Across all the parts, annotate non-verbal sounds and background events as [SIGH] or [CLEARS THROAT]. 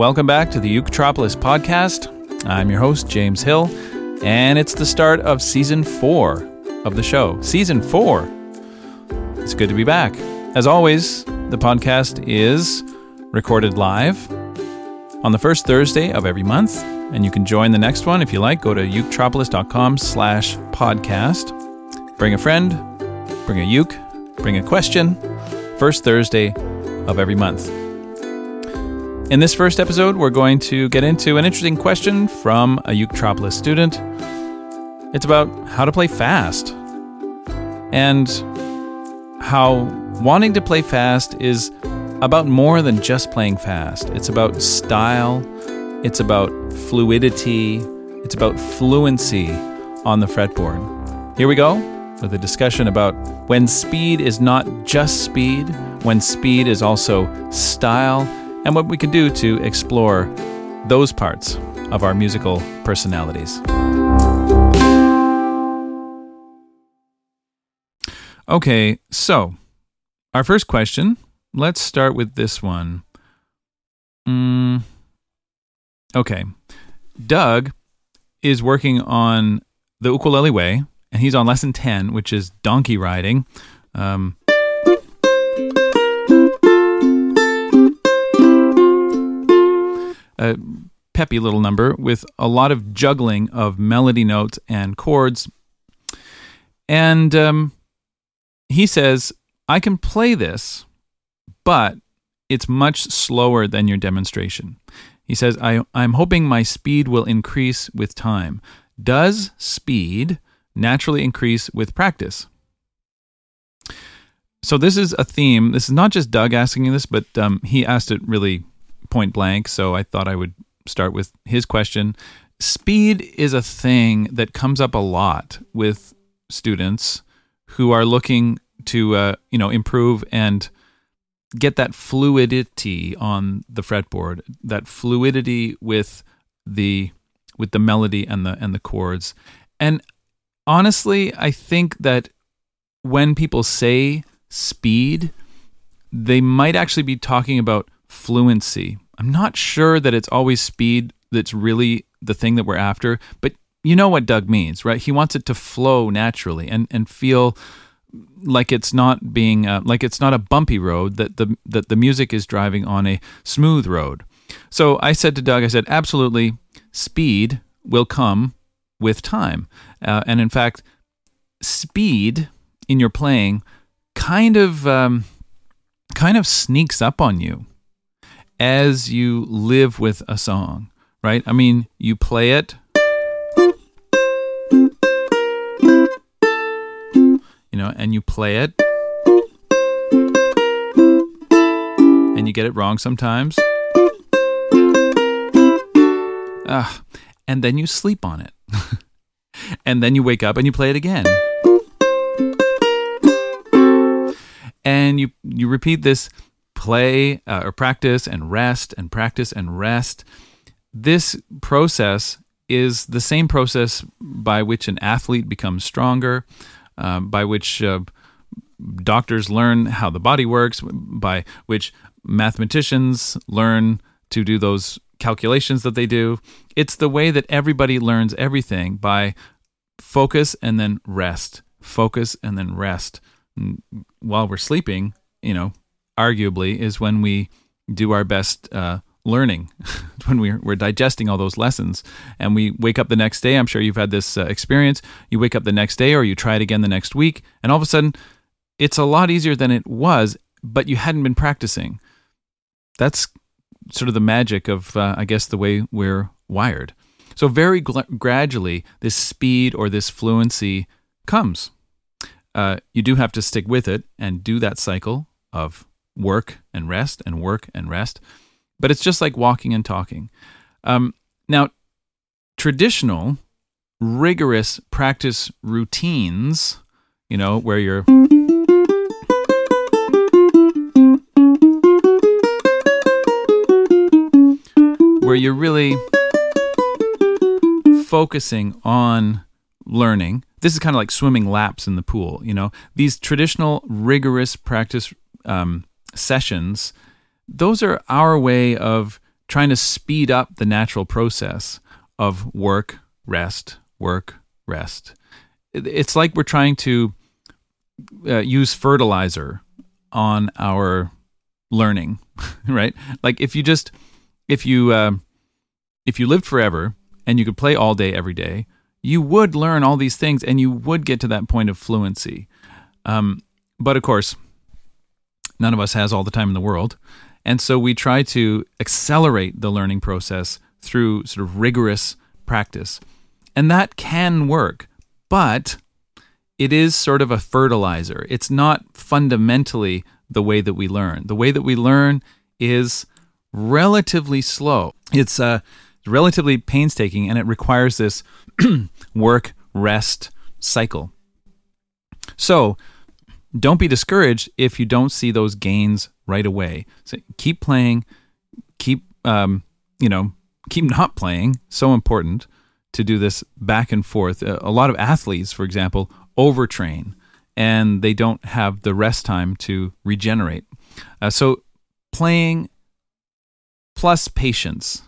welcome back to the Uketropolis podcast. I'm your host, James Hill, and it's the start of season four of the show. Season four. It's good to be back. As always, the podcast is recorded live on the first Thursday of every month, and you can join the next one if you like. Go to uketropolis.com slash podcast. Bring a friend, bring a uke, bring a question. First Thursday of every month. In this first episode, we're going to get into an interesting question from a Uketropolis student. It's about how to play fast and how wanting to play fast is about more than just playing fast. It's about style, it's about fluidity, it's about fluency on the fretboard. Here we go with a discussion about when speed is not just speed, when speed is also style and what we can do to explore those parts of our musical personalities. Okay, so our first question, let's start with this one. Mm, okay, Doug is working on the ukulele way, and he's on lesson 10, which is donkey riding. Um, a peppy little number with a lot of juggling of melody notes and chords. And um, he says, I can play this, but it's much slower than your demonstration. He says, I, I'm hoping my speed will increase with time. Does speed naturally increase with practice? So, this is a theme. This is not just Doug asking this, but um, he asked it really point blank. So I thought I would start with his question. Speed is a thing that comes up a lot with students who are looking to uh, you know improve and get that fluidity on the fretboard, that fluidity with the with the melody and the and the chords. And honestly, I think that when people say speed, they might actually be talking about fluency. I'm not sure that it's always speed that's really the thing that we're after, but you know what Doug means, right? He wants it to flow naturally and, and feel like it's not being uh, like it's not a bumpy road that the that the music is driving on a smooth road. So I said to Doug, I said, absolutely, speed will come with time, uh, and in fact, speed in your playing kind of um, kind of sneaks up on you as you live with a song, right? I mean, you play it. You know, and you play it. And you get it wrong sometimes. Ah, and then you sleep on it. [LAUGHS] and then you wake up and you play it again. And you you repeat this play uh, or practice and rest and practice and rest. This process is the same process by which an athlete becomes stronger, uh, by which uh, doctors learn how the body works, by which mathematicians learn to do those calculations that they do. It's the way that everybody learns everything by focus and then rest, focus and then rest. And while we're sleeping, you know, arguably, is when we do our best uh, learning, [LAUGHS] when we're, we're digesting all those lessons. And we wake up the next day. I'm sure you've had this uh, experience. You wake up the next day or you try it again the next week, and all of a sudden, it's a lot easier than it was, but you hadn't been practicing. That's sort of the magic of, uh, I guess, the way we're wired. So, very gl- gradually, this speed or this fluency comes. Uh, you do have to stick with it and do that cycle of work and rest and work and rest. But it's just like walking and talking. Um, now, traditional, rigorous practice routines, you know, where you're. Where you're really focusing on learning. This is kind of like swimming laps in the pool, you know. These traditional, rigorous practice um, sessions, those are our way of trying to speed up the natural process of work, rest, work, rest. It's like we're trying to uh, use fertilizer on our learning, [LAUGHS] right? Like if you just if you uh, if you lived forever and you could play all day every day, you would learn all these things and you would get to that point of fluency. Um, but of course, none of us has all the time in the world. And so we try to accelerate the learning process through sort of rigorous practice. And that can work, but it is sort of a fertilizer. It's not fundamentally the way that we learn. The way that we learn is relatively slow. It's uh, relatively painstaking and it requires this [CLEARS THROAT] work rest cycle. So, don't be discouraged if you don't see those gains right away. So keep playing, keep um, you know, keep not playing. So important to do this back and forth. A lot of athletes, for example, overtrain and they don't have the rest time to regenerate. Uh, so playing plus patience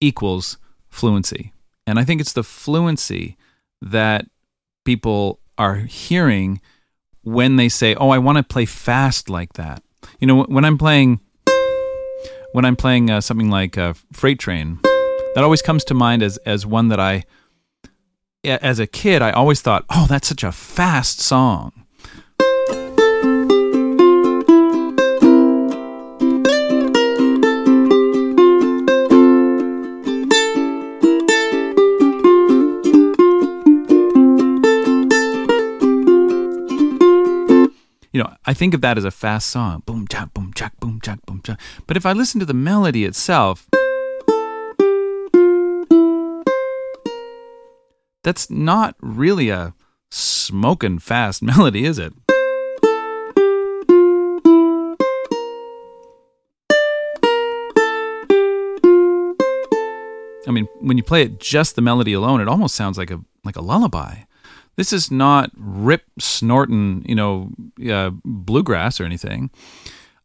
equals fluency. And I think it's the fluency that people are hearing when they say, "Oh, I want to play fast like that." You know, when I'm playing when I'm playing uh, something like uh, Freight Train, that always comes to mind as as one that I as a kid I always thought, "Oh, that's such a fast song." You know, I think of that as a fast song. Boom, chak, boom, chak, boom, chak, boom, chak. But if I listen to the melody itself, that's not really a smoking fast [LAUGHS] melody, is it? I mean, when you play it just the melody alone, it almost sounds like a like a lullaby. This is not rip snorting, you know, uh, bluegrass or anything.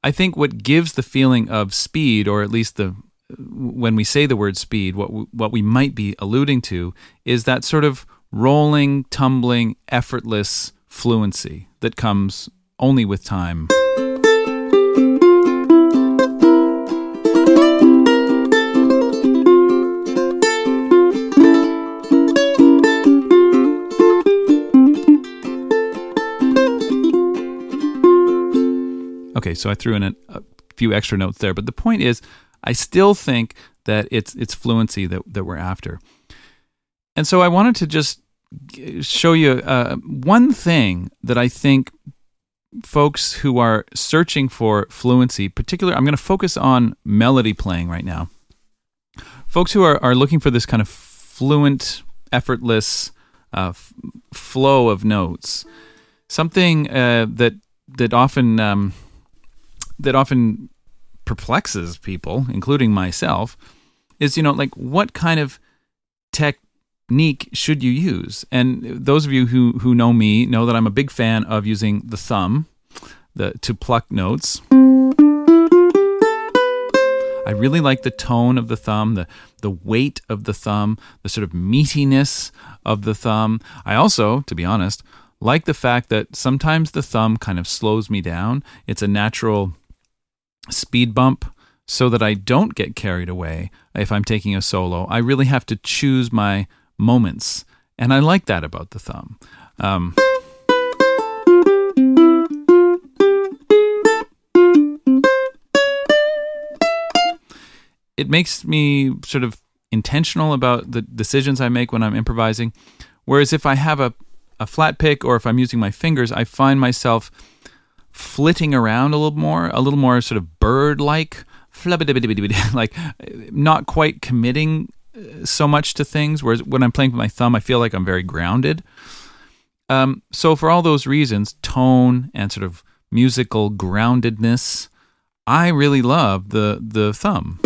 I think what gives the feeling of speed, or at least the when we say the word speed, what we, what we might be alluding to is that sort of rolling, tumbling, effortless fluency that comes only with time. Okay, so I threw in a, a few extra notes there, but the point is, I still think that it's it's fluency that that we're after. And so I wanted to just show you uh, one thing that I think folks who are searching for fluency, particular, I'm going to focus on melody playing right now. Folks who are, are looking for this kind of fluent, effortless uh, f- flow of notes, something uh, that that often um, that often perplexes people, including myself, is you know like what kind of technique should you use? And those of you who who know me know that I'm a big fan of using the thumb, the to pluck notes. I really like the tone of the thumb, the the weight of the thumb, the sort of meatiness of the thumb. I also, to be honest, like the fact that sometimes the thumb kind of slows me down. It's a natural speed bump so that I don't get carried away if I'm taking a solo. I really have to choose my moments. And I like that about the thumb. Um, it makes me sort of intentional about the decisions I make when I'm improvising. Whereas if I have a, a flat pick or if I'm using my fingers, I find myself flitting around a little more, a little more sort of bird like, [LAUGHS] like not quite committing uh, so much to things. Whereas when I'm playing with my thumb, I feel like I'm very grounded. Um, so, for all those reasons, tone and sort of musical groundedness, I really love the the thumb.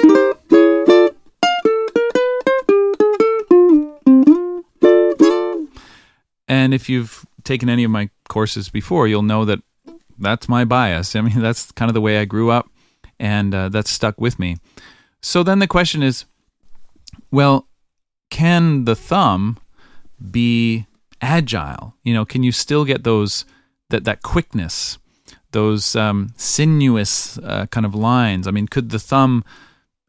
And if you've taken any of my courses before, you'll know that that's my bias. I mean, [LAUGHS] that's kind of the way I grew up, and uh, that's stuck with me. So then the question is well, can the thumb be agile? You know, can you still get those that that quickness, those um, sinuous uh, kind of lines? I mean, could the thumb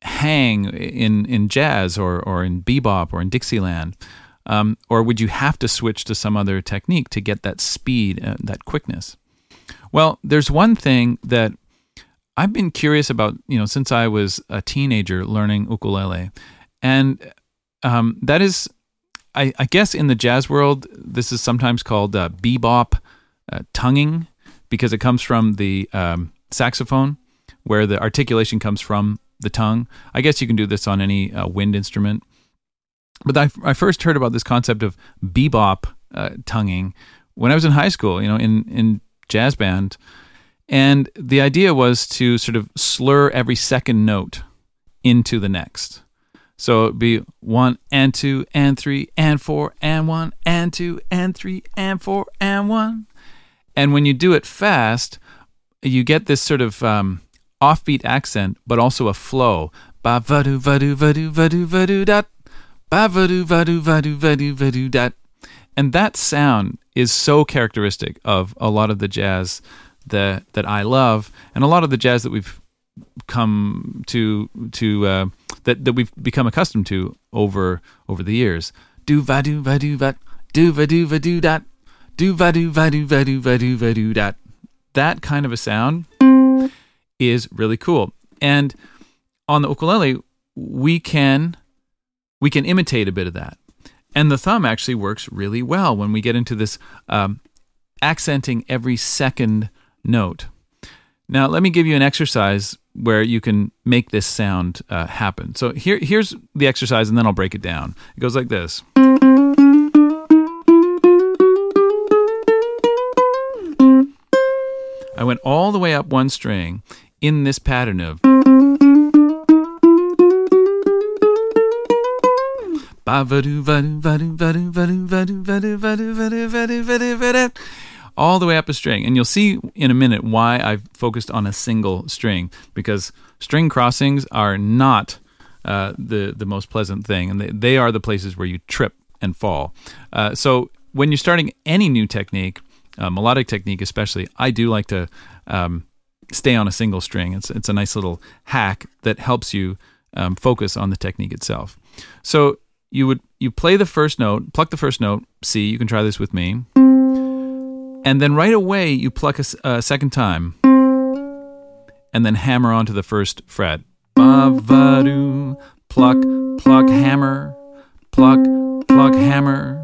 hang in in jazz or or in bebop or in Dixieland? Um, or would you have to switch to some other technique to get that speed, uh, that quickness? Well, there's one thing that I've been curious about, you know, since I was a teenager learning ukulele, and um, that is, I, I, guess, in the jazz world, this is sometimes called uh, bebop uh, tonguing because it comes from the um, saxophone, where the articulation comes from the tongue. I guess you can do this on any uh, wind instrument. But I, I, first heard about this concept of bebop uh, tonguing when I was in high school, you know, in, in jazz band. And the idea was to sort of slur every second note into the next. So it'd be one and two and three and four and one and two and three and four and one. And when you do it fast, you get this sort of um, offbeat accent, but also a flow. Ba vadu vadu vadu vadu vadu dat. Ba vadu vadu vadu vadu vadu dat. And that sound is so characteristic of a lot of the jazz that that I love, and a lot of the jazz that we've come to to uh, that that we've become accustomed to over over the years. Do va do va do va do va do va do dat do va do va do va do va do va do dat. That kind of a sound is really cool. And on the ukulele, we can we can imitate a bit of that. And the thumb actually works really well when we get into this um, accenting every second note. Now, let me give you an exercise where you can make this sound uh, happen. So here, here's the exercise, and then I'll break it down. It goes like this. I went all the way up one string in this pattern of. All the way up a string. And you'll see in a minute why I've focused on a single string because string crossings are not uh, the the most pleasant thing, and they, they are the places where you trip and fall. Uh, so when you're starting any new technique, uh, melodic technique especially, I do like to um, stay on a single string. It's it's a nice little hack that helps you um, focus on the technique itself. So you would you play the first note, pluck the first note, C. You can try this with me and then right away you pluck a, a second time, and then hammer onto the first fret. Ba-va-doo, pluck, pluck, hammer, pluck, pluck, hammer.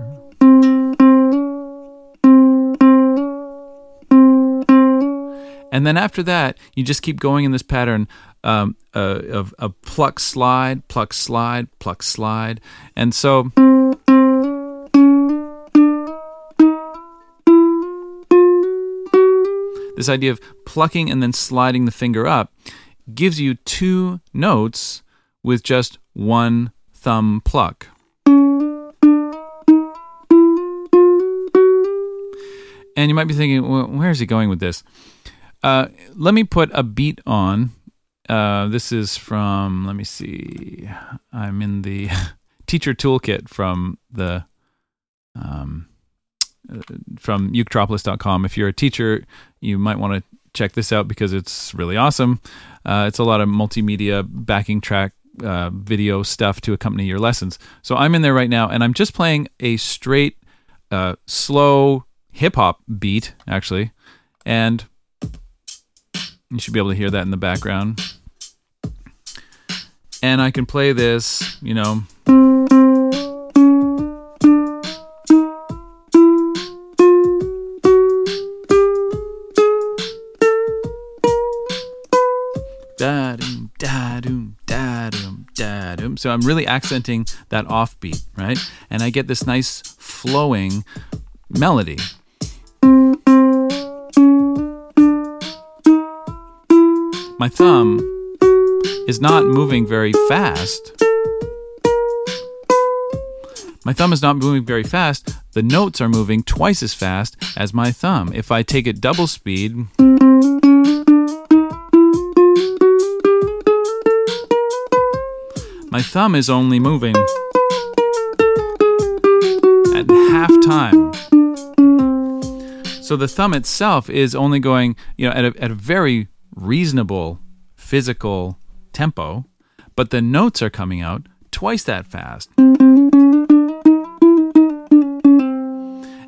And then after that, you just keep going in this pattern um, of, of pluck, slide, pluck, slide, pluck, slide. And so. this idea of plucking and then sliding the finger up gives you two notes with just one thumb pluck. And you might be thinking, well, where is he going with this? Uh, let me put a beat on. Uh, this is from, let me see, I'm in the [LAUGHS] teacher toolkit from the um, from uketropolis.com. If you're a teacher, you might want to check this out because it's really awesome. Uh, it's a lot of multimedia backing track uh, video stuff to accompany your lessons. So I'm in there right now, and I'm just playing a straight, uh, slow hip hop beat, actually, and you should be able to hear that in the background. And I can play this, you know. So I'm really accenting that offbeat, right? And I get this nice flowing melody. My thumb is not moving very fast. My thumb is not moving very fast. The notes are moving twice as fast as my thumb. If I take it double speed, my thumb is only moving at half time. So the thumb itself is only going, you know, at a, at a very reasonable physical tempo, but the notes are coming out twice that fast.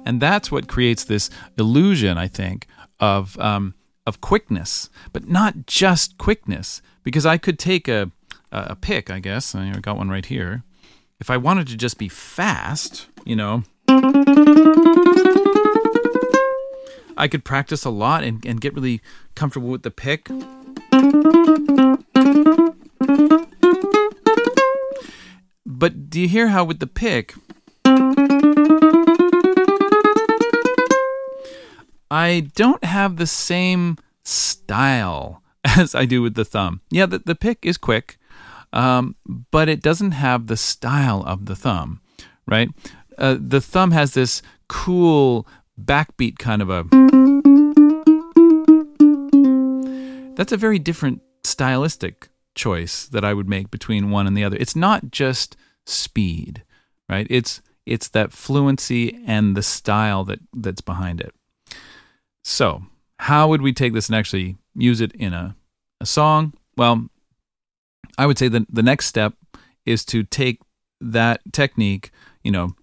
And that's what creates this illusion, I think, of um, of quickness, but not just quickness. Because I could take a a pick, I guess. I got one right here. If I wanted to just be fast, you know, I could practice a lot and, and get really comfortable with the pick. But do you hear how with the pick, I don't have the same style [LAUGHS] as I do with the thumb. Yeah, the, the pick is quick, um, but it doesn't have the style of the thumb, right? Uh, the thumb has this cool backbeat kind of a. That's a very different stylistic choice that I would make between one and the other. It's not just speed, right? It's it's that fluency and the style that that's behind it. So, how would we take this and actually use it in a, a song? Well, I would say that the next step is to take that technique, you know,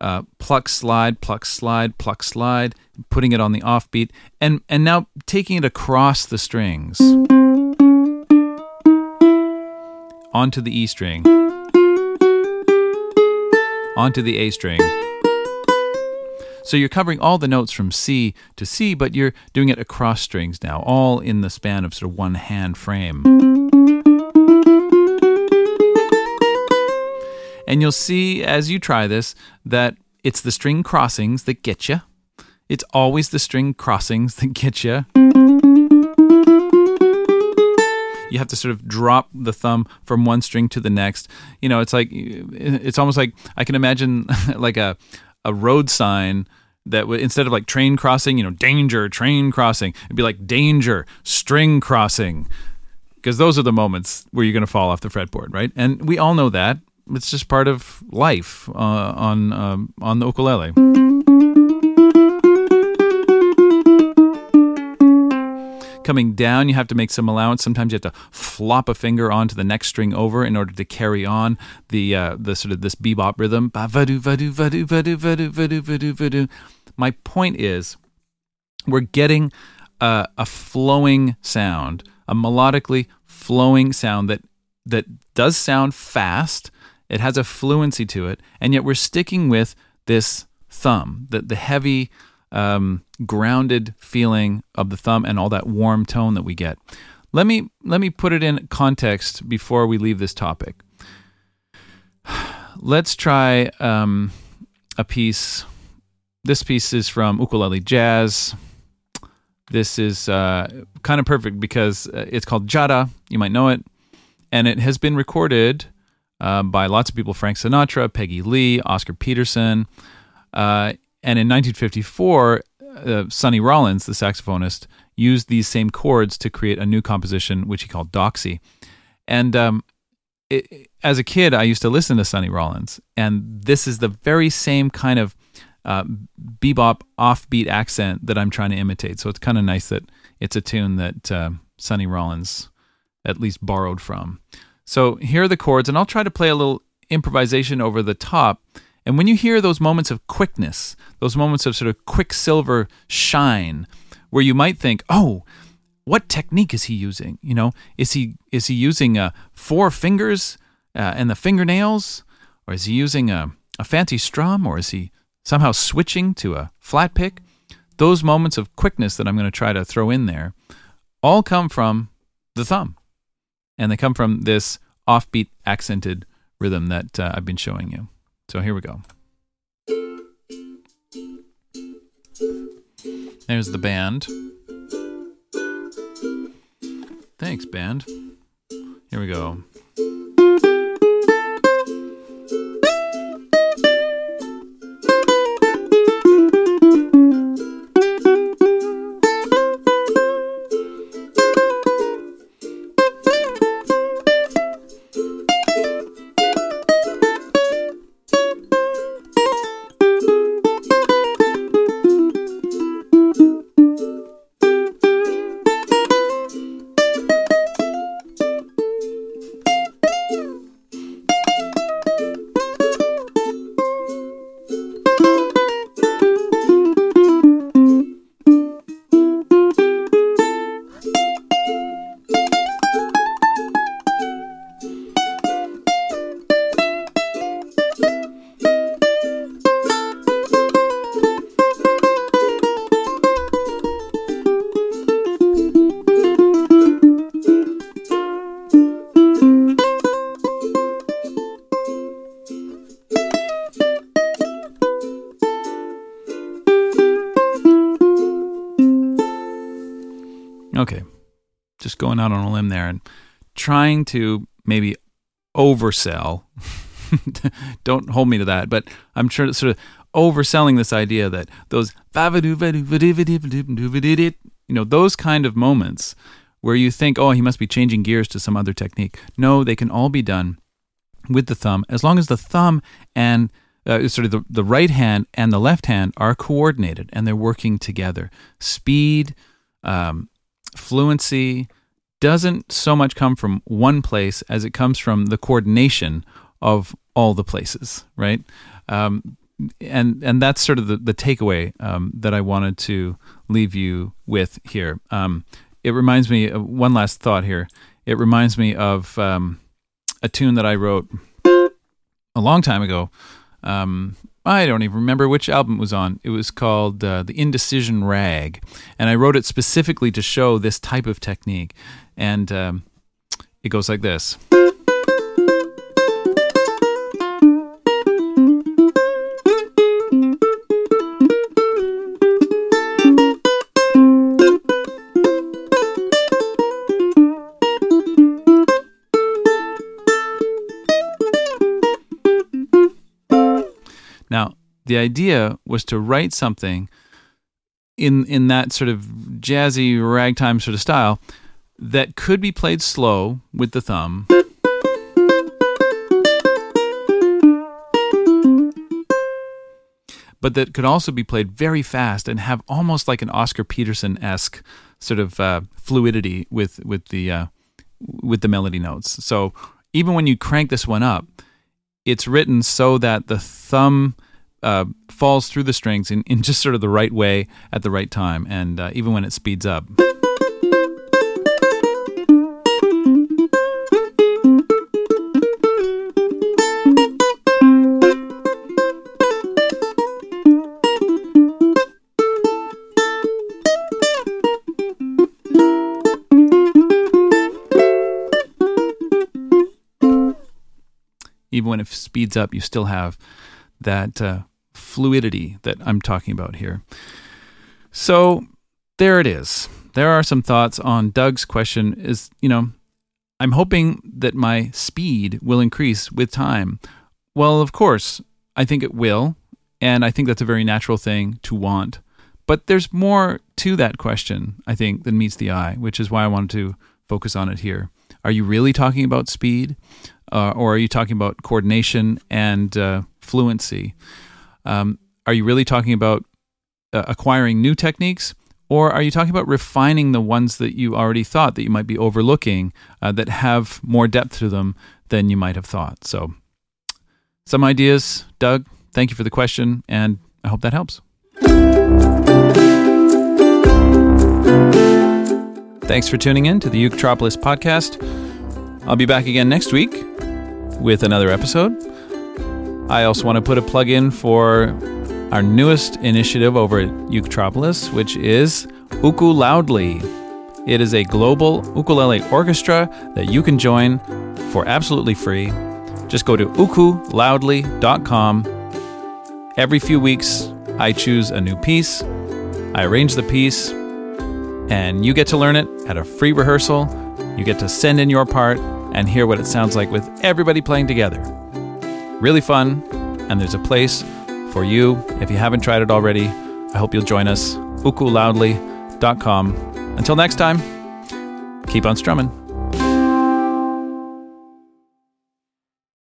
uh, pluck, slide, pluck, slide, pluck, slide, putting it on the offbeat, and and now taking it across the strings onto the E string, onto the A string. So you're covering all the notes from C to C, but you're doing it across strings now, all in the span of sort of one hand frame. And you'll see as you try this that it's the string crossings that get you. It's always the string crossings that get you. Have to sort of drop the thumb from one string to the next. You know, it's like it's almost like I can imagine [LAUGHS] like a a road sign that would instead of like train crossing, you know, danger, train crossing, it'd be like danger, string crossing. Because those are the moments where you're going to fall off the fretboard, right? And we all know that it's just part of life uh, on um, on the ukulele. Coming down, you have to make some allowance. Sometimes you have to flop a finger onto the next string over in order to carry on the uh, the sort of this bebop rhythm. My point is, we're getting a, a flowing sound, a melodically flowing sound that that does sound fast, it has a fluency to it, and yet we're sticking with this thumb, the, the heavy, um, grounded feeling of the thumb and all that warm tone that we get. Let me let me put it in context before we leave this topic. [SIGHS] Let's try um, a piece. This piece is from Ukulele Jazz. This is uh, kind of perfect because uh, it's called Jada. You might know it, and it has been recorded uh, by lots of people Frank Sinatra, Peggy Lee, Oscar Peterson. Uh, and in 1954, uh, Sonny Rollins, the saxophonist, used these same chords to create a new composition, which he called Doxy. And um, it, as a kid, I used to listen to Sonny Rollins, and this is the very same kind of uh, bebop offbeat accent that I'm trying to imitate. So it's kind of nice that it's a tune that uh, Sonny Rollins at least borrowed from. So here are the chords, and I'll try to play a little improvisation over the top. And when you hear those moments of quickness, those moments of sort of quicksilver shine, where you might think, oh, what technique is he using? You know, is he is he using uh, four fingers uh, and the fingernails, or is he using a, a fancy strum, or is he somehow switching to a flat pick? Those moments of quickness that I'm going to try to throw in there all come from the thumb and they come from this offbeat accented rhythm that uh, I've been showing you. So here we go. There's the band. Thanks, band. Here we go. Going out on a limb there and trying to maybe oversell. [LAUGHS] Don't hold me to that, but I'm sure sort of overselling this idea that those you know those kind of moments where you think, oh, he must be changing gears to some other technique. No, they can all be done with the thumb as long as the thumb and uh, sort of the, the right hand and the left hand are coordinated and they're working together. Speed, um, fluency doesn't so much come from one place as it comes from the coordination of all the places, right? Um, and and that's sort of the, the takeaway um, that I wanted to leave you with here. Um, it reminds me of one last thought here. It reminds me of um, a tune that I wrote a long time ago. I don't even remember which album it was on. It was called uh, The Indecision Rag. And I wrote it specifically to show this type of technique. And um, it goes like this. The idea was to write something in in that sort of jazzy ragtime sort of style that could be played slow with the thumb. But that could also be played very fast and have almost like an Oscar Peterson esque sort of uh, fluidity with with the uh, with the melody notes. So even when you crank this one up, it's written so that the thumb uh, falls through the strings in, in just sort of the right way at the right time, and uh, even when it speeds up. even when it speeds up, you still have that uh, fluidity that I'm talking about here. So there it is. There are some thoughts on Doug's question is, you know, I'm hoping that my speed will increase with time. Well, of course, I think it will, and I think that's a very natural thing to want. But there's more to that question, I think, than meets the eye, which is why I wanted to focus on it here. Are you really talking about speed? uh, or are you talking about coordination and uh, fluency? Um, are you really talking about uh, acquiring new techniques? Or are you talking about refining the ones that you already thought that you might be overlooking uh, that have more depth to them than you might have thought? So, some ideas, Doug. Thank you for the question, and I hope that helps. Thanks for tuning in to the Uketropolis podcast. I'll be back again next week with another episode. I also want to put a plug in for our newest initiative over at Uketropolis, which is Uku Loudly. It is a global ukulele orchestra that you can join for absolutely free. Just go to ukuloudly.com. Every few weeks, I choose a new piece, I arrange the piece, and you get to learn it at a free rehearsal. You get to send in your part, and hear what it sounds like with everybody playing together. Really fun, and there's a place for you if you haven't tried it already. I hope you'll join us. ukuloudly.com. Until next time, keep on strumming.